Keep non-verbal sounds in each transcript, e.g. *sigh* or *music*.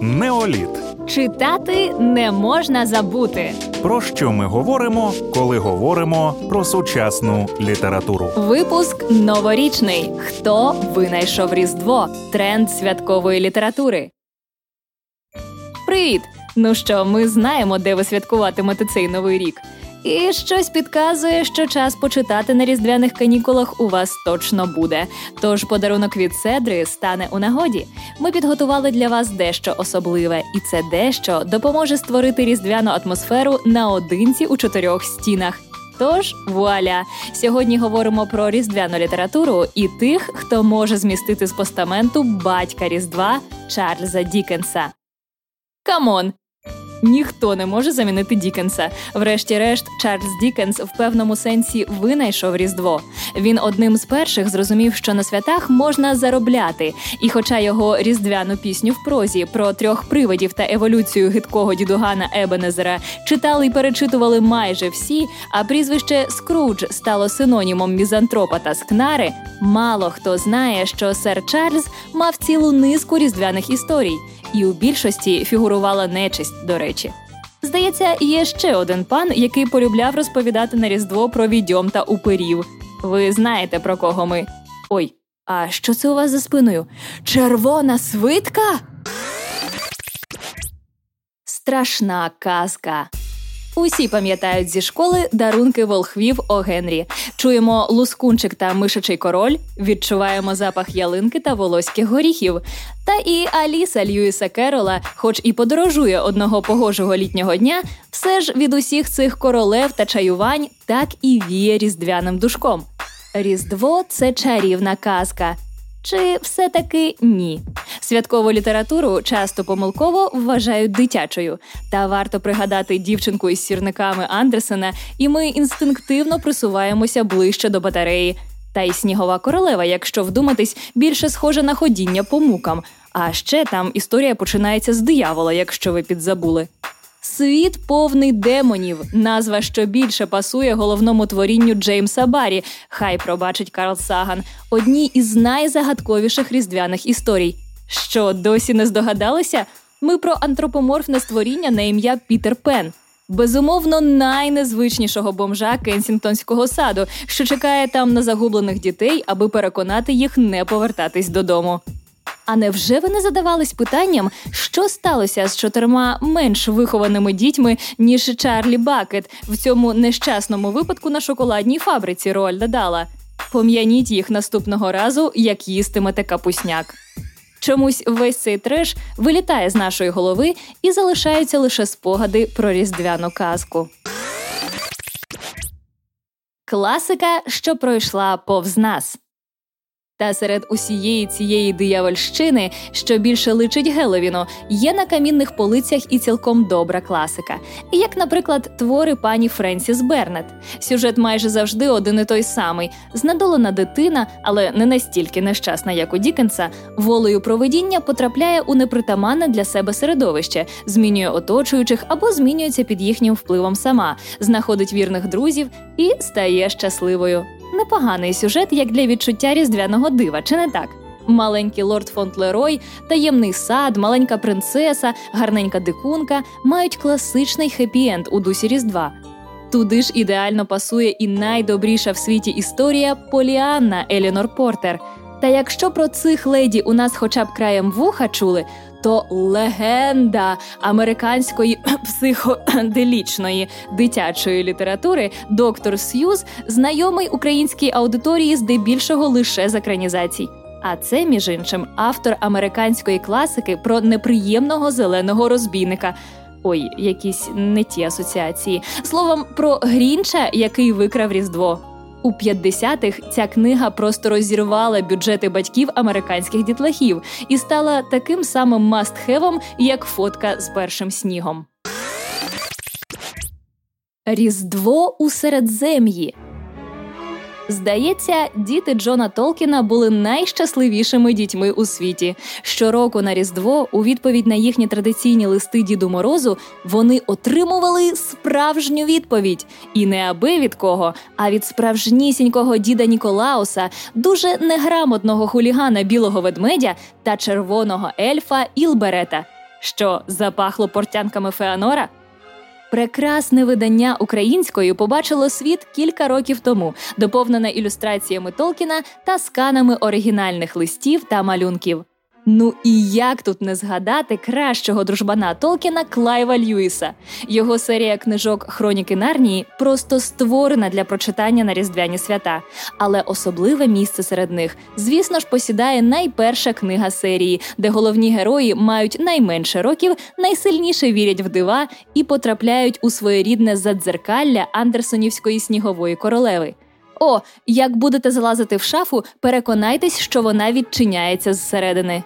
Неоліт. Читати не можна забути. Про що ми говоримо, коли говоримо про сучасну літературу? Випуск новорічний. Хто винайшов Різдво? Тренд святкової літератури. Привіт! Ну що, ми знаємо, де ви святкуватимете цей новий рік. І щось підказує, що час почитати на різдвяних канікулах у вас точно буде. Тож подарунок від Седри стане у нагоді. Ми підготували для вас дещо особливе, і це дещо допоможе створити різдвяну атмосферу наодинці у чотирьох стінах. Тож вуаля! Сьогодні говоримо про різдвяну літературу і тих, хто може змістити з постаменту батька Різдва Чарльза Дікенса. Come on! Ніхто не може замінити Дікенса. Врешті-решт, Чарльз Дікенс в певному сенсі винайшов Різдво. Він одним з перших зрозумів, що на святах можна заробляти. І, хоча його різдвяну пісню в прозі про трьох привидів та еволюцію гидкого дідугана Ебенезера читали й перечитували майже всі, а прізвище Скрудж стало синонімом мізантропа та скнари, мало хто знає, що сер Чарльз мав цілу низку різдвяних історій і у більшості фігурувала нечисть, до речі. Здається, є ще один пан, який полюбляв розповідати на Різдво про відьом та упирів. Ви знаєте, про кого ми. Ой, а що це у вас за спиною? Червона свитка? Страшна казка. Усі пам'ятають зі школи дарунки волхвів О Генрі. Чуємо лускунчик та мишачий король, відчуваємо запах ялинки та волоських горіхів. Та і Аліса Льюіса Керола, хоч і подорожує одного погожого літнього дня, все ж від усіх цих королев та чаювань так і віє різдвяним душком. Різдво це чарівна казка. Чи все-таки ні? Святкову літературу часто помилково вважають дитячою. Та варто пригадати дівчинку із сірниками Андерсена, і ми інстинктивно присуваємося ближче до батареї. Та й снігова королева, якщо вдуматись, більше схожа на ходіння по мукам. А ще там історія починається з диявола, якщо ви підзабули. Світ повний демонів, назва що більше пасує головному творінню Джеймса Баррі, хай пробачить Карл Саган, одній із найзагадковіших різдвяних історій. Що досі не здогадалися? Ми про антропоморфне створіння на ім'я Пітер Пен. Безумовно, найнезвичнішого бомжа Кенсінгтонського саду, що чекає там на загублених дітей, аби переконати їх не повертатись додому. А невже ви не задавались питанням, що сталося з чотирма менш вихованими дітьми, ніж Чарлі Бакет в цьому нещасному випадку на шоколадній фабриці Роальда Дала? Пом'яніть їх наступного разу, як їстимете капусняк. Чомусь весь цей треш вилітає з нашої голови і залишаються лише спогади про різдвяну казку. Класика, що пройшла повз нас. Та серед усієї цієї диявольщини, що більше личить Геловіну, є на камінних полицях і цілком добра класика, як, наприклад, твори пані Френсіс Бернет. Сюжет майже завжди один і той самий: знедолена дитина, але не настільки нещасна, як у Дікенса, волею проведіння потрапляє у непритаманне для себе середовище, змінює оточуючих або змінюється під їхнім впливом сама, знаходить вірних друзів і стає щасливою. Непоганий сюжет, як для відчуття різдвяного дива, чи не так? Маленький лорд Фонтлерой, таємний сад, маленька принцеса, гарненька дикунка мають класичний хеппі-енд у дусі Різдва. Туди ж ідеально пасує і найдобріша в світі історія Поліанна Елінор Портер. Та якщо про цих леді у нас хоча б краєм вуха чули, то легенда американської *clears throat* психоделічної дитячої літератури доктор Сьюз знайомий українській аудиторії здебільшого лише з екранізацій. А це, між іншим, автор американської класики про неприємного зеленого розбійника. Ой, якісь не ті асоціації. Словом, про Грінча, який викрав Різдво. У 50-х ця книга просто розірвала бюджети батьків американських дітлахів і стала таким самим мастхевом, як фотка з першим снігом. Різдво у Середзем'ї Здається, діти Джона Толкіна були найщасливішими дітьми у світі. Щороку на Різдво, у відповідь на їхні традиційні листи Діду Морозу, вони отримували справжню відповідь. І не аби від кого, а від справжнісінького діда Ніколауса, дуже неграмотного хулігана білого ведмедя та червоного ельфа Ілберета. Що запахло портянками Феанора? Прекрасне видання українською побачило світ кілька років тому, доповнене ілюстраціями Толкіна та сканами оригінальних листів та малюнків. Ну і як тут не згадати кращого дружбана Толкіна Клайва Льюіса? Його серія книжок Хроніки Нарнії просто створена для прочитання на різдвяні свята. Але особливе місце серед них, звісно ж, посідає найперша книга серії, де головні герої мають найменше років, найсильніше вірять в дива і потрапляють у своєрідне задзеркалля Андерсонівської снігової королеви. О, як будете залазити в шафу, переконайтесь, що вона відчиняється зсередини.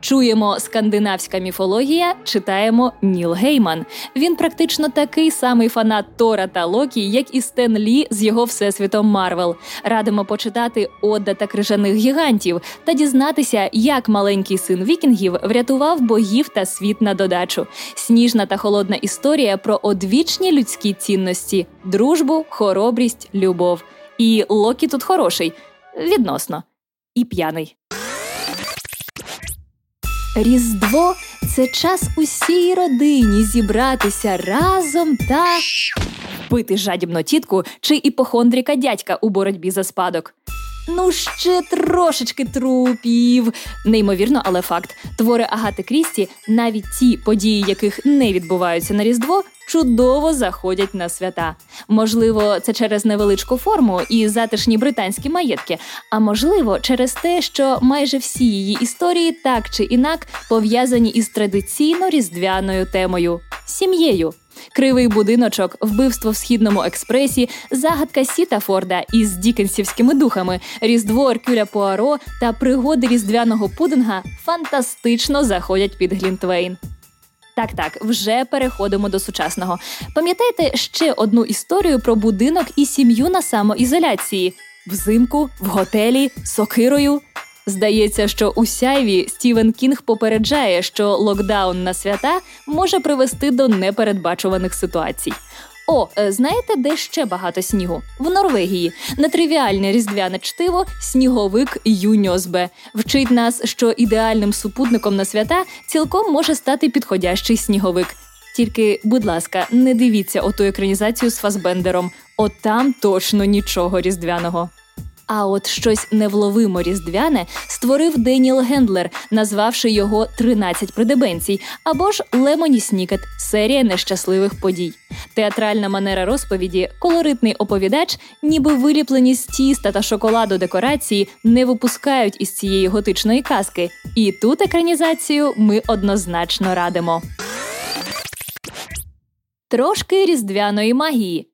Чуємо скандинавська міфологія, читаємо Ніл Гейман. Він практично такий самий фанат Тора та Локі, як і Стен Лі з його всесвітом Марвел. Радимо почитати Одда та крижаних гігантів та дізнатися, як маленький син вікінгів врятував богів та світ на додачу. Сніжна та холодна історія про одвічні людські цінності: дружбу, хоробрість, любов. І Локі тут хороший відносно і п'яний. Різдво це час усій родині зібратися разом та вбити жадібно тітку чи іпохондріка дядька у боротьбі за спадок. Ну, ще трошечки трупів. Неймовірно, але факт. Твори Агати Крісті, навіть ті події, яких не відбуваються на Різдво, чудово заходять на свята. Можливо, це через невеличку форму і затишні британські маєтки, а можливо, через те, що майже всі її історії так чи інак пов'язані із традиційно різдвяною темою сім'єю. Кривий будиночок, вбивство в східному експресі, загадка Сіттафорда із дікенсівськими духами, різдво Еркюля Пуаро та пригоди різдвяного пудинга фантастично заходять під Глінтвейн. Так, так, вже переходимо до сучасного. Пам'ятаєте ще одну історію про будинок і сім'ю на самоізоляції взимку, в готелі, сокирою. Здається, що у сяйві Стівен Кінг попереджає, що локдаун на свята може привести до непередбачуваних ситуацій. О, е, знаєте, де ще багато снігу? В Норвегії нетривіальне різдвяне чтиво сніговик Юньозбе вчить нас, що ідеальним супутником на свята цілком може стати підходящий сніговик. Тільки, будь ласка, не дивіться оту екранізацію з Фасбендером. От там точно нічого різдвяного. А от щось невловимо різдвяне створив Деніел Гендлер, назвавши його «13 придебенцій або ж Лемоні Снікет серія нещасливих подій. Театральна манера розповіді, колоритний оповідач, ніби виліплені з тіста та шоколаду декорації, не випускають із цієї готичної казки. І тут екранізацію ми однозначно радимо. Трошки різдвяної магії.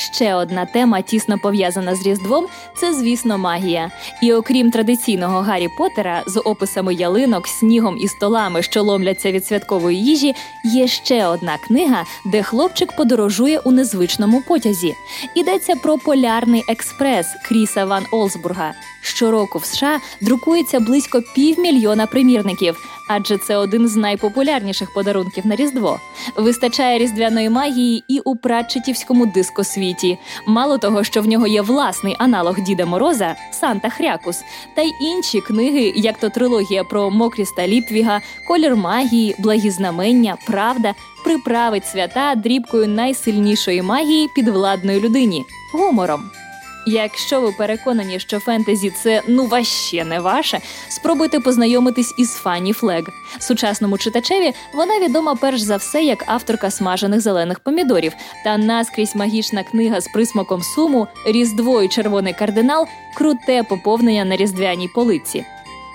Ще одна тема, тісно пов'язана з Різдвом, це, звісно, магія. І окрім традиційного Гаррі Поттера з описами ялинок, снігом і столами, що ломляться від святкової їжі, є ще одна книга, де хлопчик подорожує у незвичному потязі. Йдеться про полярний експрес Кріса Ван Олсбурга. Щороку в США друкується близько півмільйона примірників, адже це один з найпопулярніших подарунків на Різдво. Вистачає різдвяної магії і у Пратчетівському дискосвіті. Мало того, що в нього є власний аналог Діда Мороза Санта Хрякус, та й інші книги, як то трилогія про Мокріста Ліпвіга, Колір магії, Благі знамення, Правда, приправить свята дрібкою найсильнішої магії підвладної людині гумором. Якщо ви переконані, що фентезі це ну ваще не ваше, спробуйте познайомитись із Фанні Флег. Сучасному читачеві вона відома перш за все як авторка смажених зелених помідорів та наскрізь магічна книга з присмаком суму Різдво і червоний кардинал круте поповнення на різдвяній полиці.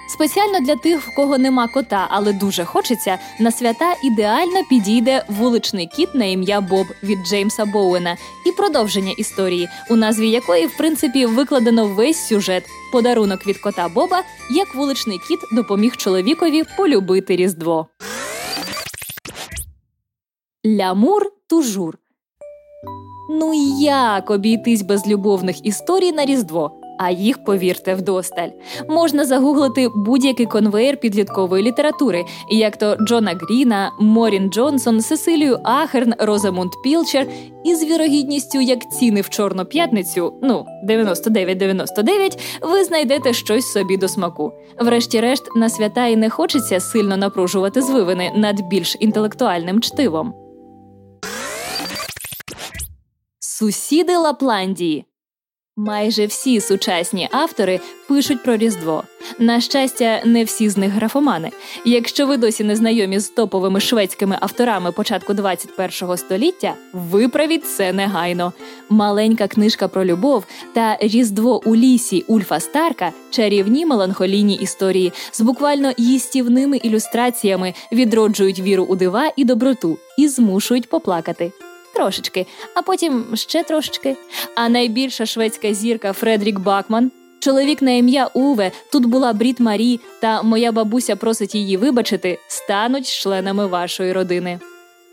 Спеціально для тих, в кого нема кота, але дуже хочеться, на свята ідеально підійде вуличний кіт на ім'я Боб від Джеймса Боуена і продовження історії, у назві якої, в принципі, викладено весь сюжет. Подарунок від кота Боба, як вуличний кіт допоміг чоловікові полюбити Різдво. Лямур тужур. Ну як обійтись без любовних історій на Різдво? А їх, повірте, вдосталь. Можна загуглити будь-який конвейер підліткової літератури, як то Джона Гріна, Морін Джонсон, Сесилію Ахерн, Розамунд Пілчер, і з вірогідністю, як ціни в Чорну п'ятницю, ну 99,99, ви знайдете щось собі до смаку. Врешті-решт, на свята і не хочеться сильно напружувати звивини над більш інтелектуальним чтивом. Сусіди Лапландії Майже всі сучасні автори пишуть про Різдво. На щастя, не всі з них графомани. Якщо ви досі не знайомі з топовими шведськими авторами початку 21-го століття, виправіть це негайно. Маленька книжка про любов та Різдво у лісі Ульфа Старка чарівні меланхолійні історії з буквально їстівними ілюстраціями відроджують віру у дива і доброту і змушують поплакати трошечки, а потім ще трошечки. А найбільша шведська зірка Фредрік Бакман. Чоловік на ім'я Уве, тут була Брід Марі, та моя бабуся просить її вибачити, стануть членами вашої родини.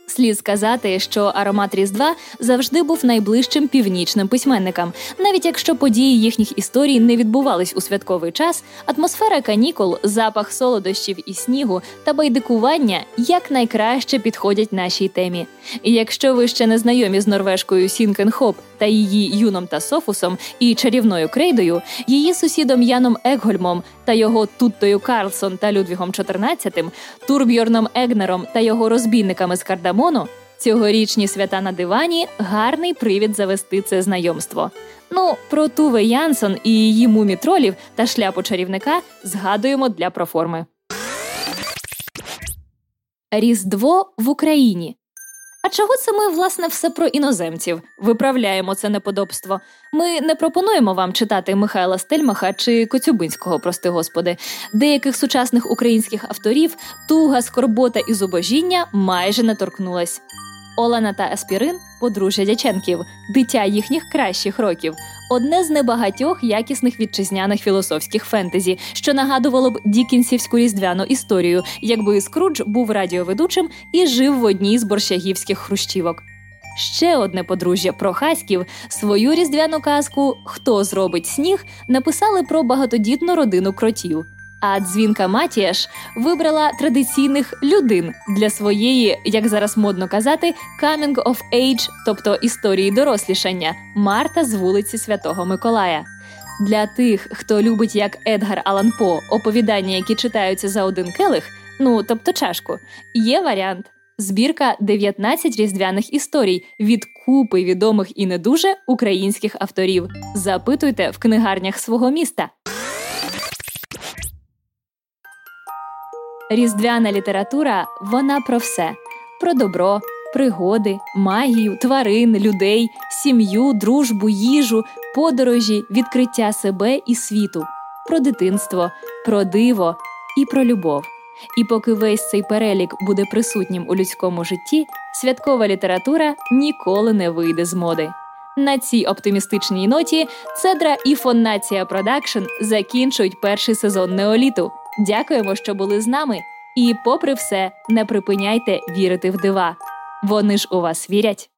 Слід сказати, що аромат Різдва завжди був найближчим північним письменникам. Навіть якщо події їхніх історій не відбувались у святковий час, атмосфера канікул, запах солодощів і снігу та байдикування якнайкраще підходять нашій темі. І якщо ви ще не знайомі з норвежкою Сінкен Хоп та її Юном та Софусом і чарівною крейдою, її сусідом Яном Екгольмом та його Туттою Карлсон та Людвігом XIV, Турбьорном Егнером та його розбійниками з Кардамону, цьогорічні свята на дивані гарний привід завести це знайомство. Ну, про Туве Янсон і її мумітролів та шляпу чарівника згадуємо для проформи. Різдво в Україні а чого це ми, власне, все про іноземців виправляємо це неподобство? Ми не пропонуємо вам читати Михайла Стельмаха чи Коцюбинського, прости господи. Деяких сучасних українських авторів туга, скорбота і зубожіння майже не торкнулась. Олена та Аспірин подружжя Дяченків, дитя їхніх кращих років, одне з небагатьох якісних вітчизняних філософських фентезі, що нагадувало б дікінсівську різдвяну історію, якби Скрудж був радіоведучим і жив в одній з борщагівських хрущівок. Ще одне подружжя Прохаськів свою різдвяну казку Хто зробить сніг написали про багатодітну родину кротів. А дзвінка Матіаш вибрала традиційних людин для своєї, як зараз модно казати, coming of age, тобто історії дорослішання Марта з вулиці Святого Миколая. Для тих, хто любить як Едгар Алан По оповідання, які читаються за один келих, ну тобто чашку, є варіант. Збірка 19 різдвяних історій від купи відомих і не дуже українських авторів. Запитуйте в книгарнях свого міста. Різдвяна література вона про все: про добро, пригоди, магію, тварин, людей, сім'ю, дружбу, їжу, подорожі, відкриття себе і світу, про дитинство, про диво і про любов. І поки весь цей перелік буде присутнім у людському житті, святкова література ніколи не вийде з моди. На цій оптимістичній ноті Цедра і Фоннація Продакшн закінчують перший сезон неоліту. Дякуємо, що були з нами. І, попри все, не припиняйте вірити в дива. Вони ж у вас вірять.